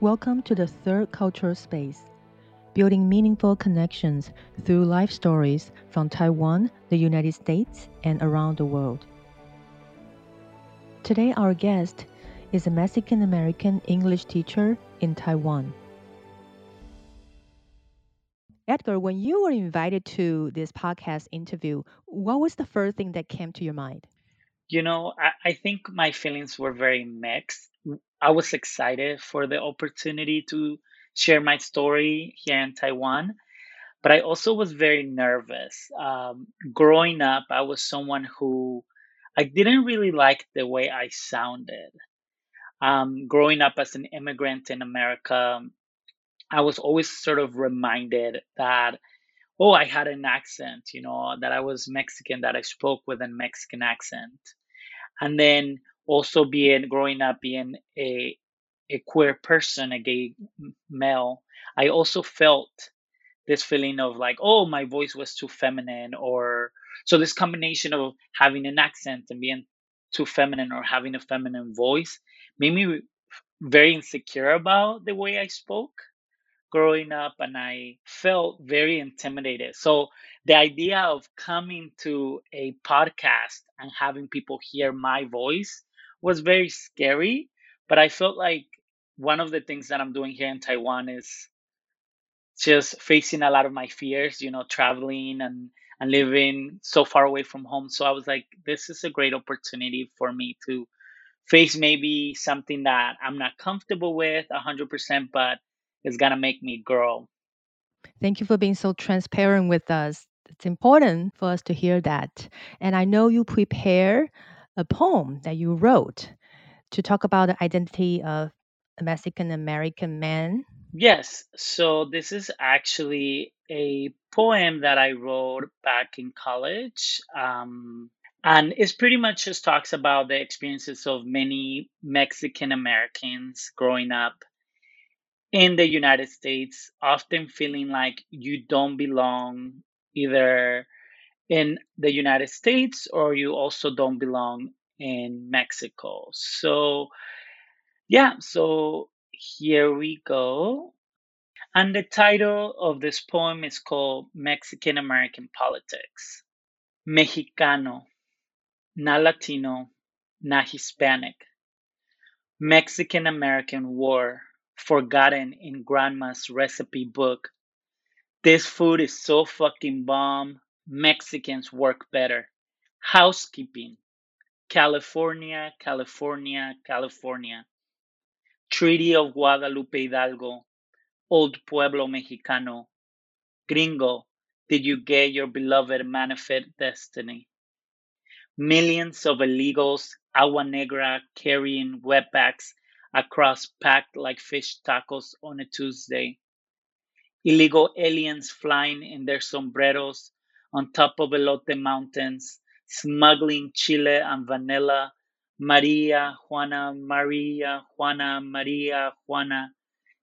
Welcome to the third cultural space, building meaningful connections through life stories from Taiwan, the United States, and around the world. Today, our guest is a Mexican American English teacher in Taiwan. Edgar, when you were invited to this podcast interview, what was the first thing that came to your mind? You know, I, I think my feelings were very mixed. I was excited for the opportunity to share my story here in Taiwan, but I also was very nervous. Um, growing up, I was someone who I didn't really like the way I sounded. Um, growing up as an immigrant in America, I was always sort of reminded that, oh, I had an accent, you know, that I was Mexican, that I spoke with a Mexican accent. And then also being growing up being a a queer person, a gay male, I also felt this feeling of like, oh, my voice was too feminine, or so this combination of having an accent and being too feminine or having a feminine voice made me very insecure about the way I spoke growing up and I felt very intimidated. So the idea of coming to a podcast and having people hear my voice was very scary, but I felt like one of the things that I'm doing here in Taiwan is just facing a lot of my fears, you know, traveling and and living so far away from home. So I was like, this is a great opportunity for me to face maybe something that I'm not comfortable with 100%, but it's going to make me grow. Thank you for being so transparent with us. It's important for us to hear that. And I know you prepare a poem that you wrote to talk about the identity of a Mexican American man. Yes. So this is actually a poem that I wrote back in college. Um, and it pretty much just talks about the experiences of many Mexican Americans growing up in the United States, often feeling like you don't belong either in the United States or you also don't belong in Mexico. So, yeah, so here we go. And the title of this poem is called Mexican American Politics. Mexicano, na Latino, na Hispanic. Mexican American War forgotten in grandma's recipe book. This food is so fucking bomb. Mexicans work better. Housekeeping. California, California, California. Treaty of Guadalupe Hidalgo. Old Pueblo Mexicano. Gringo, did you get your beloved manifest destiny? Millions of illegals, agua negra carrying wetbacks across packed like fish tacos on a Tuesday. Illegal aliens flying in their sombreros on top of elote mountains, smuggling chile and vanilla. Maria, Juana, Maria, Juana, Maria, Juana.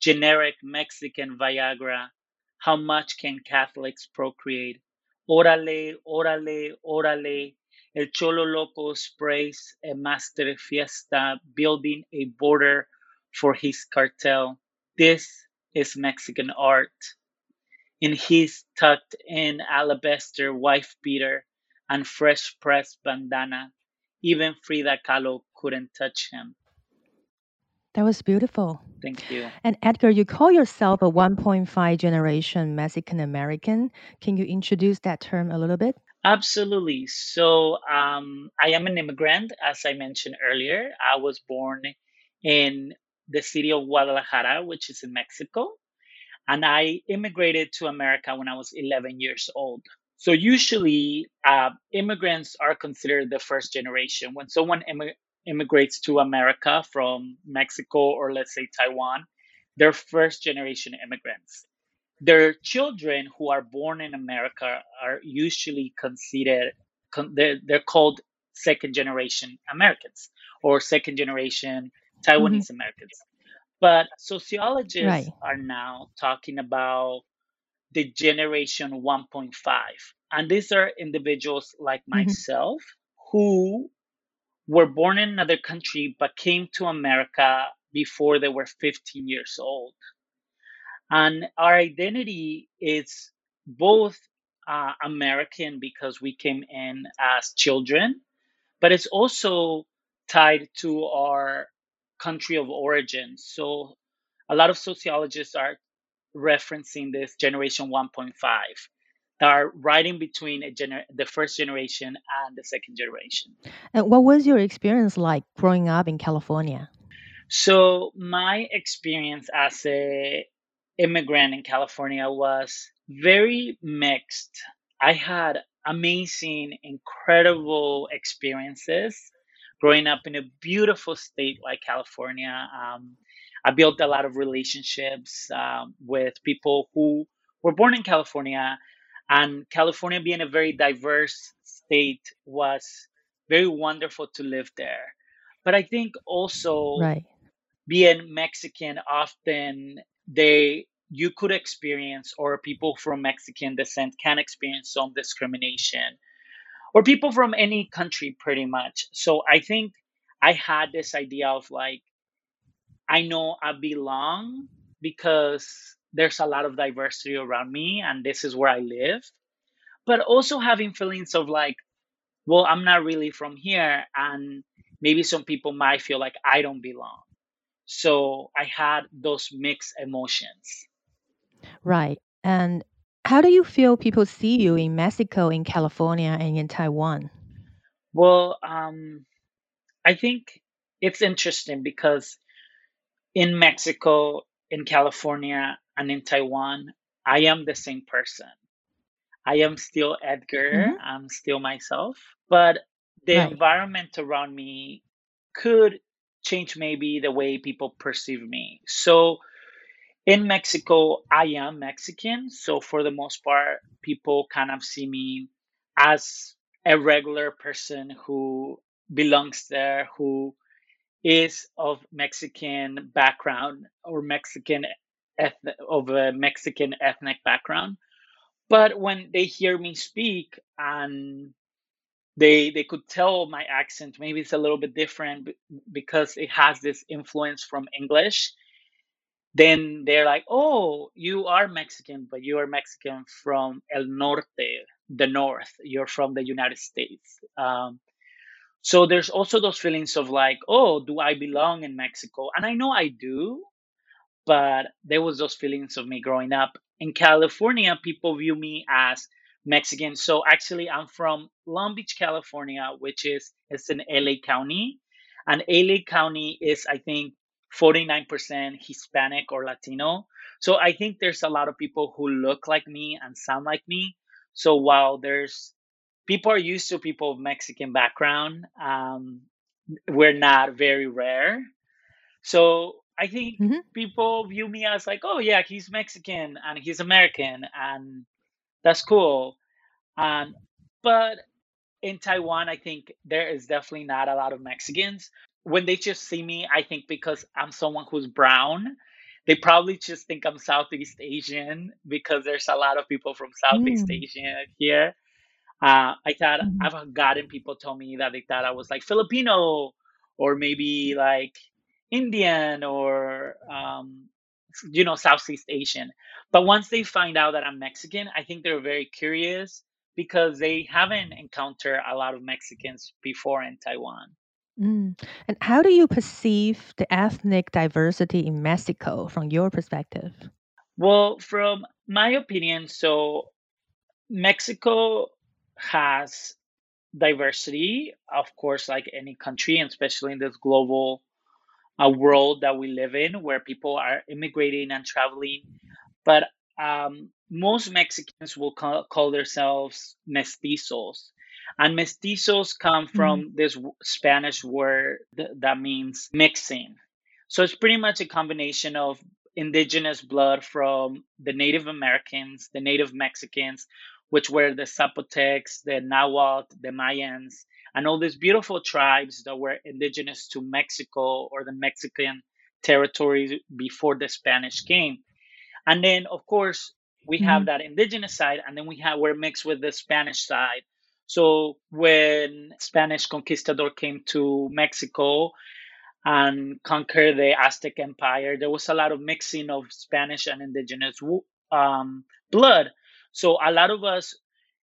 Generic Mexican Viagra. How much can Catholics procreate? Órale, órale, órale. El Cholo Loco sprays a master fiesta, building a border for his cartel. This is Mexican art. In his tucked in alabaster wife beater and fresh pressed bandana, even Frida Kahlo couldn't touch him. That was beautiful. Thank you. And Edgar, you call yourself a 1.5 generation Mexican American. Can you introduce that term a little bit? Absolutely. So um, I am an immigrant, as I mentioned earlier. I was born in the city of Guadalajara, which is in Mexico. And I immigrated to America when I was 11 years old. So usually, uh, immigrants are considered the first generation. When someone Im- immigrates to America from Mexico or let's say Taiwan, they're first generation immigrants their children who are born in America are usually considered they're, they're called second generation Americans or second generation Taiwanese mm-hmm. Americans. But sociologists right. are now talking about the generation 1.5. And these are individuals like mm-hmm. myself who were born in another country but came to America before they were 15 years old. And our identity is both uh, American because we came in as children, but it's also tied to our country of origin. So a lot of sociologists are referencing this generation 1.5 that are right in between gener- the first generation and the second generation. And what was your experience like growing up in California? So my experience as a immigrant in California was very mixed. I had amazing, incredible experiences growing up in a beautiful state like California. Um, I built a lot of relationships um, with people who were born in California, and California being a very diverse state was very wonderful to live there. But I think also Right. being Mexican, often they you could experience, or people from Mexican descent can experience some discrimination, or people from any country, pretty much. So I think I had this idea of like, I know I belong because there's a lot of diversity around me, and this is where I live. But also having feelings of like, well, I'm not really from here, and maybe some people might feel like I don't belong. So I had those mixed emotions. Right. And how do you feel people see you in Mexico, in California, and in Taiwan? Well, um, I think it's interesting because in Mexico, in California, and in Taiwan, I am the same person. I am still Edgar, hmm I'm still myself, but the Right. environment around me could change maybe the way people perceive me. So in Mexico, I am Mexican. So for the most part, people kind of see me as a regular person who belongs there, who is of Mexican background or Mexican eth- of a Mexican ethnic background. But when they hear me speak and they they could tell my accent, maybe it's a little bit different because it has this influence from English then they're like, "Oh, you are Mexican, but you are Mexican from El Norte, the North. You're from the United States." Um, so there's also those feelings of like, "Oh, do I belong in Mexico?" And I know I do, but there was those feelings of me growing up in California. People view me as Mexican. So actually, I'm from Long Beach, California, which is it's in LA County, and LA County is I think 49% Hispanic or Latino. So I think there's a lot of people who look like me and sound like me. So while there's people are used to people of Mexican background, um, we're not very rare. So I think hmm people view me as like, oh yeah, he's Mexican and he's American, and that's cool. Um, but in Taiwan, I think there is definitely not a lot of Mexicans. When they just see me, I think because I'm someone who's brown, they probably just think I'm Southeast Asian because there's a lot of people from Southeast Mm. Asia here. Uh, I thought hmm I've gotten people tell me that they thought I was like Filipino or maybe like Indian or um, you know Southeast Asian. But once they find out that I'm Mexican, I think they're very curious because they haven't encountered a lot of Mexicans before in Taiwan. Mm. And how do you perceive the ethnic diversity in Mexico from your perspective? Well, from my opinion, so Mexico has diversity, of course, like any country, and especially in this global uh, world that we live in, where people are immigrating and traveling. But um, most Mexicans will call, call themselves mestizos, and mestizos come from this Spanish word th- that means mixing. So it's pretty much a combination of indigenous blood from the Native Americans, the Native Mexicans, which were the Zapotecs, the Nahuatl, the Mayans, and all these beautiful tribes that were indigenous to Mexico or the Mexican territory before the Spanish came. And then, of course, we have hmm that indigenous side, and then we have we're mixed with the Spanish side. So when Spanish conquistador came to Mexico, and conquered the Aztec Empire, there was a lot of mixing of Spanish and indigenous um, blood. So a lot of us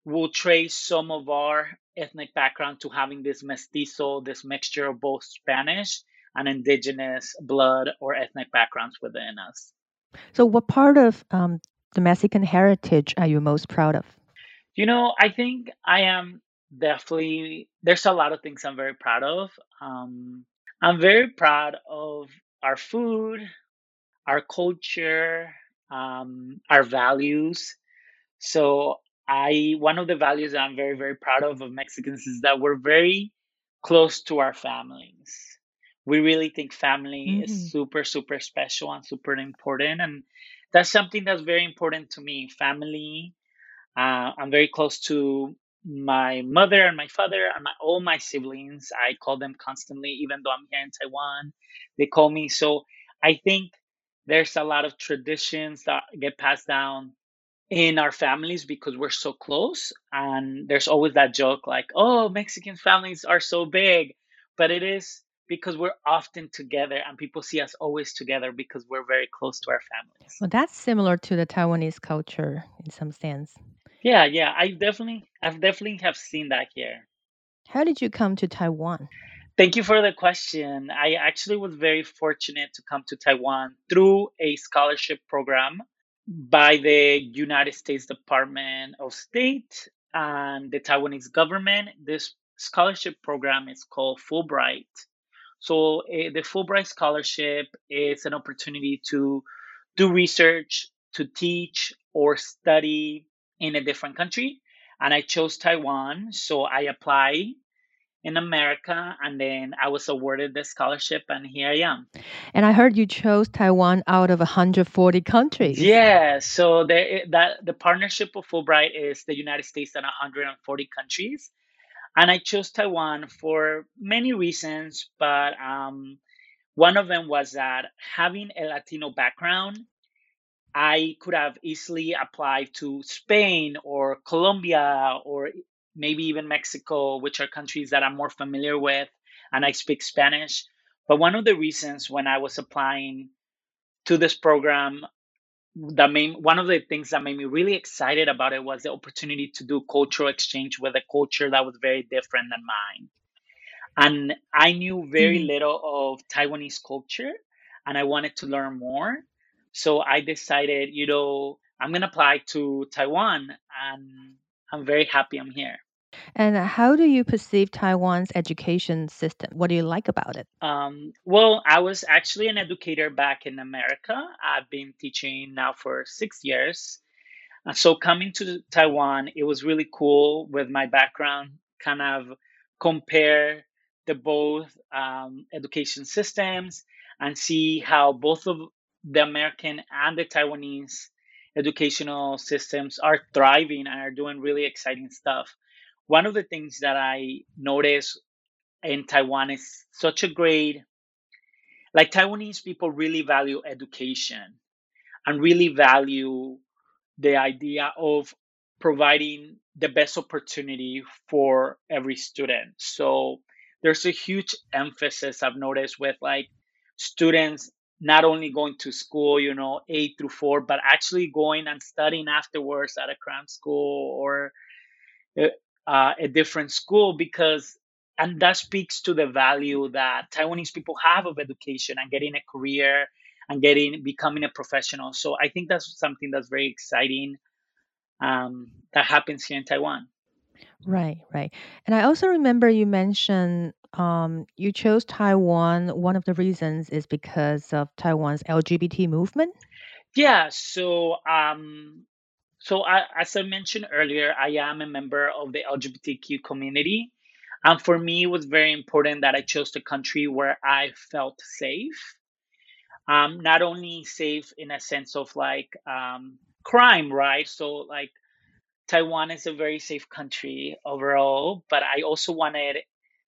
will trace some of our ethnic background to having this mestizo, this mixture of both Spanish and indigenous blood or ethnic backgrounds within us. So, what part of um, the Mexican heritage are you most proud of? You know, I think I am definitely, there's a lot of things I'm very proud of. Um, I'm very proud of our food, our culture, um, our values. So I one of the values that I'm very very proud of of Mexicans is that we're very close to our families. We really think family hmm is super super special and super important, and that's something that's very important to me. Family. Uh, I'm very close to my mother and my father and my, all my siblings. I call them constantly, even though I'm here in Taiwan. They call me. So I think there's a lot of traditions that get passed down in our families because we're so close and there's always that joke like oh mexican families are so big but it is because we're often together and people see us always together because we're very close to our families Well, that's similar to the Taiwanese culture in some sense. Yeah yeah i definitely i've definitely have seen that here How did you come to Taiwan? thank you for the question i actually was very fortunate to come to taiwan through a scholarship program by the United States Department of State and the Taiwanese government. This scholarship program is called Fulbright. So, uh, the Fulbright scholarship is an opportunity to do research, to teach, or study in a different country. And I chose Taiwan. So, I applied in America and then I was awarded the scholarship, and here I am. And I heard you chose Taiwan out of 140 countries. Yeah, so the that the partnership of Fulbright is the United States and 140 countries, and I chose Taiwan for many reasons, but um, one of them was that having a Latino background, I could have easily applied to Spain or Colombia or maybe even Mexico, which are countries that I'm more familiar with, and I speak Spanish. But one of the reasons when I was applying to this program that made one of the things that made me really excited about it was the opportunity to do cultural exchange with a culture that was very different than mine. And I knew very Mhm. little of Taiwanese culture and I wanted to learn more. So I decided, you know, I'm going to apply to Taiwan and I'm very happy I'm here. And how do you perceive Taiwan's education system? What do you like about it? Um, well, I was actually an educator back in America. I've been teaching now for six years. Uh, so coming to Taiwan, it was really cool with my background, kind of compare the both um, education systems and see how both of the American and the Taiwanese educational systems are thriving and are doing really exciting stuff. One of the things that I noticed in Taiwan is such a great, like Taiwanese people really value education and really value the idea of providing the best opportunity for every student. So there's a huge emphasis I've noticed with like students not only going to school, you know, eight through four, but actually going and studying afterwards at a cram school or uh, uh, a different school because and that speaks to the value that Taiwanese people have of education and getting a career and getting becoming a professional. So I think that's something that's very exciting um, that happens here in Taiwan. Right, right. And I also remember you mentioned um, you chose Taiwan. One of the reasons is because of Taiwan's LGBT movement. Yeah. So um, so I, as I mentioned earlier, I am a member of the LGBTQ community. And for me, it was very important that I chose the country where I felt safe. Um, not only safe in a sense of like um, crime, right? So like Taiwan is a very safe country overall, but I also wanted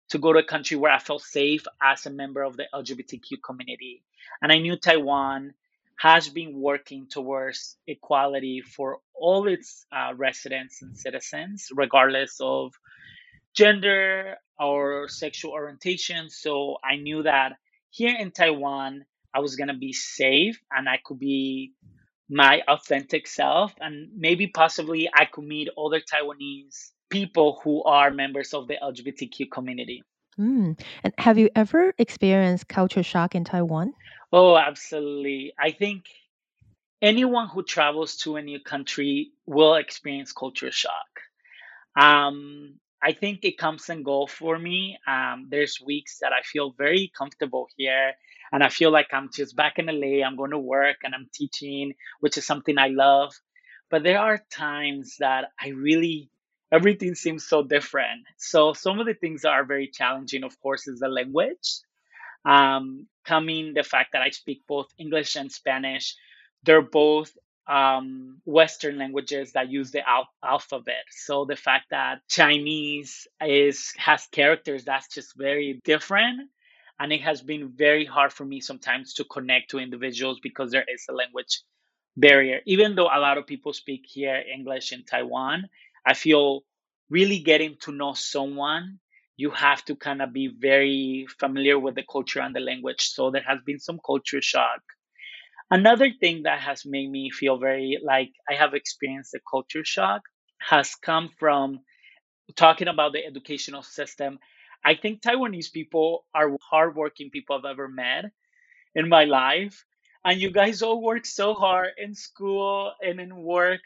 to go to a country where I felt safe as a member of the LGBTQ community. And I knew Taiwan has been working towards equality for all its uh, residents and citizens, regardless of gender or sexual orientation. So I knew that here in Taiwan, I was gonna be safe and I could be my authentic self and maybe possibly I could meet other Taiwanese people who are members of the LGBTQ community. Mm. And have you ever experienced culture shock in Taiwan? Oh, absolutely. I think anyone who travels to a new country will experience culture shock. Um, I think it comes and go for me. Um, there's weeks that I feel very comfortable here and I feel like I'm just back in LA. I'm going to work and I'm teaching, which is something I love. But there are times that I really, everything seems so different. So some of the things that are very challenging, of course, is the language um, coming the fact that I speak both English and Spanish. They're both um, Western languages that use the al- alphabet. So the fact that Chinese is has characters that's just very different, and it has been very hard for me sometimes to connect to individuals because there is a language barrier. Even though a lot of people speak here English in Taiwan, I feel really getting to know someone you have to kind of be very familiar with the culture and the language. So there has been some culture shock. Another thing that has made me feel very like I have experienced a culture shock has come from talking about the educational system. I think Taiwanese people are hardworking people I've ever met in my life. And you guys all work so hard in school and in work.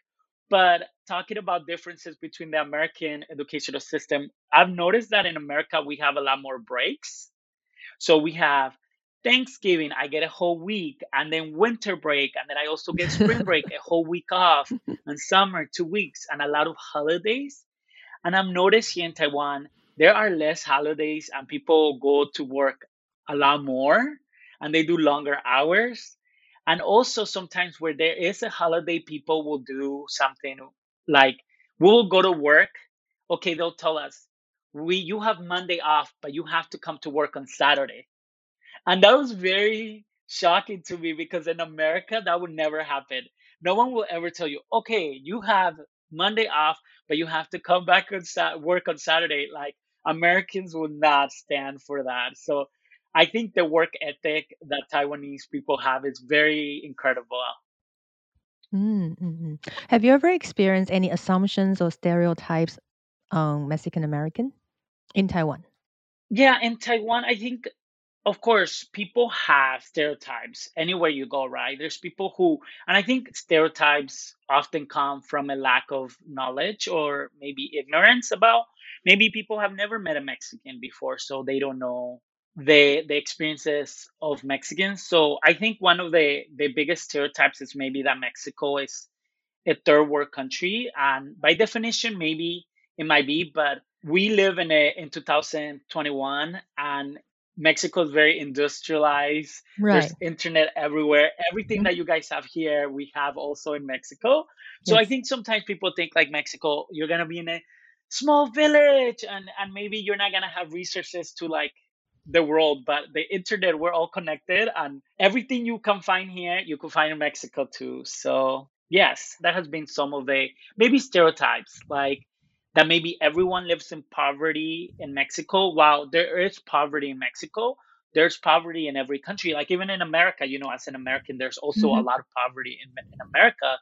But talking about differences between the American educational system, I've noticed that in America we have a lot more breaks. So we have Thanksgiving, I get a whole week, and then winter break, and then I also get spring break, a whole week off, and summer, two weeks, and a lot of holidays. And I've noticed here in Taiwan, there are less holidays and people go to work a lot more and they do longer hours. And also sometimes where there is a holiday, people will do something like we will go to work. Okay, they'll tell us, we you have Monday off, but you have to come to work on Saturday. And that was very shocking to me because in America, that would never happen. No one will ever tell you, okay, you have Monday off, but you have to come back and Sa- work on Saturday. Like Americans will not stand for that. So I think the work ethic that Taiwanese people have is very incredible. Mm, mm, mm. Have you ever experienced any assumptions or stereotypes on Mexican American in Taiwan? Yeah, in Taiwan, I think of course, people have stereotypes anywhere you go, right? There's people who, and I think stereotypes often come from a lack of knowledge or maybe ignorance about. Maybe people have never met a Mexican before, so they don't know the the experiences of Mexicans. So I think one of the the biggest stereotypes is maybe that Mexico is a third world country, and by definition, maybe it might be, but we live in a in 2021 and Mexico is very industrialized. Right. There's internet everywhere. Everything Mhm. that you guys have here, we have also in Mexico. So I think sometimes people think like Mexico, you're gonna be in a small village and and maybe you're not gonna have resources to like the world, but the internet, we're all connected and everything you can find here, you can find in Mexico too. So yes, that has been some of the maybe stereotypes like that maybe everyone lives in poverty in Mexico. While there is poverty in Mexico, there's poverty in every country. Like even in America, you know, as an American, there's also a Mhm. lot of poverty in, in America.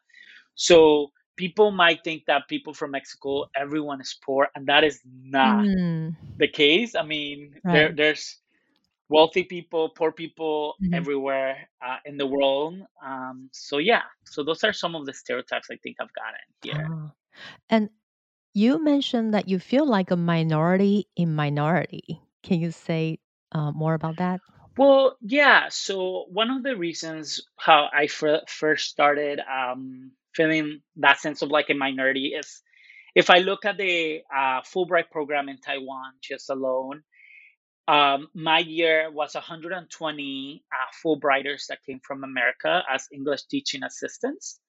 So people might think that people from Mexico, everyone is poor, and that is not Mm, the case. I mean, there there's wealthy people, poor people Mhm. everywhere uh, in the world. Um, so yeah, so those are some of the stereotypes I think I've gotten here. Ah. And you mentioned that you feel like a minority in minority. Can you say uh, more about that? Well, yeah. So one of the reasons how I fir- first started um, feeling that sense of like a minority is if I look at the uh, Fulbright program in Taiwan just alone, um, my year was 120 uh, Fulbrighters that came from America as English teaching assistants.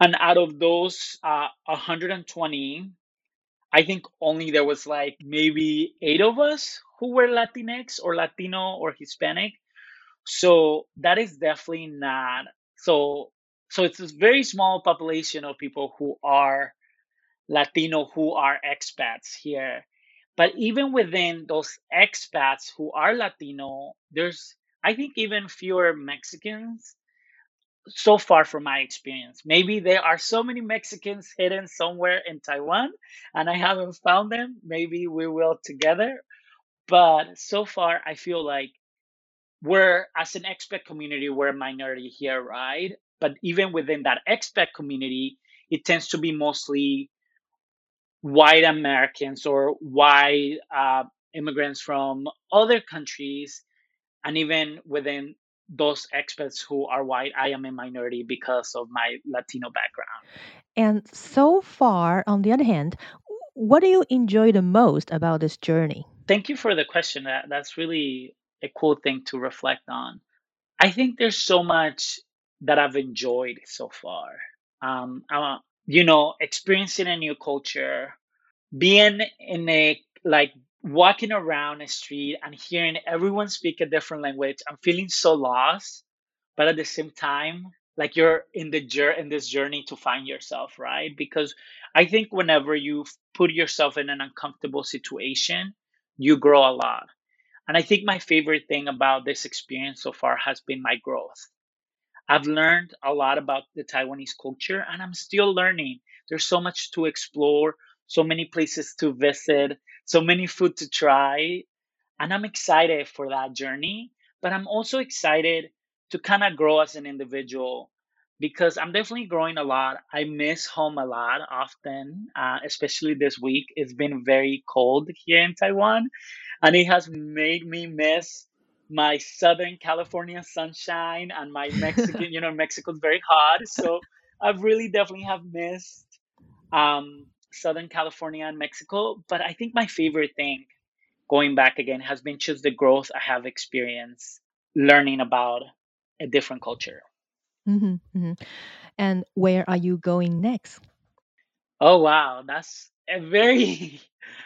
And out of those uh, 120, I think only there was like maybe eight of us who were Latinx or Latino or Hispanic so that is definitely not so so it's a very small population of people who are Latino who are expats here. But even within those expats who are Latino, there's I think even fewer Mexicans so far from my experience. Maybe there are so many Mexicans hidden somewhere in Taiwan and I haven't found them. Maybe we will together. But so far, I feel like we're, as an expat community, we're a minority here, right? But even within that expat community, it tends to be mostly white Americans or white uh, immigrants from other countries. And even within those expats who are white, I am a minority because of my Latino background. And so far, on the other hand, what do you enjoy the most about this journey? Thank you for the question. That that's really a cool thing to reflect on. I think there's so much that I've enjoyed so far. Um, uh, you know, experiencing a new culture, being in a like walking around a street and hearing everyone speak a different language. I'm feeling so lost, but at the same time, like you're in the jour- in this journey to find yourself, right? Because I think whenever you put yourself in an uncomfortable situation, you grow a lot. And I think my favorite thing about this experience so far has been my growth. I've learned a lot about the Taiwanese culture and I'm still learning. There's so much to explore, so many places to visit, so many food to try. And I'm excited for that journey, but I'm also excited to kind of grow as an individual because I'm definitely growing a lot. I miss home a lot often, uh, especially this week. It's been very cold here in Taiwan, and it has made me miss my Southern California sunshine and my Mexican, you know, Mexico's very hot. So I've really definitely have missed um, Southern California and Mexico. But I think my favorite thing going back again has been just the growth I have experienced learning about a different culture. Mm-hmm, mm-hmm. And where are you going next? Oh wow, that's a very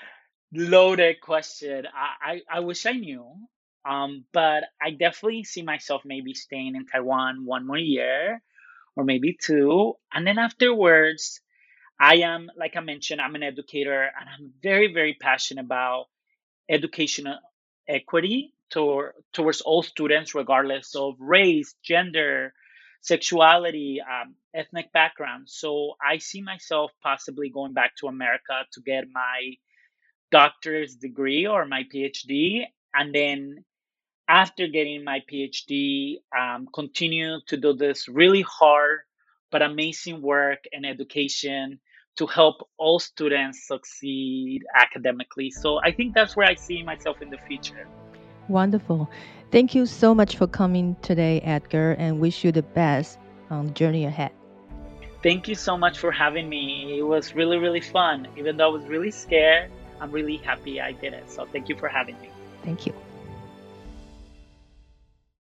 loaded question. I, I, I wish I knew. Um, but I definitely see myself maybe staying in Taiwan one more year or maybe two. And then afterwards, I am, like I mentioned, I'm an educator and I'm very, very passionate about educational equity to, towards all students, regardless of race, gender, sexuality, um, ethnic background. So I see myself possibly going back to America to get my doctor's degree or my PhD, and then after getting my PhD, um, continue to do this really hard but amazing work in education to help all students succeed academically. So I think that's where I see myself in the future. Wonderful. Thank you so much for coming today, Edgar, and wish you the best on the journey ahead. Thank you so much for having me. It was really, really fun. Even though I was really scared, I'm really happy I did it. So thank you for having me. Thank you.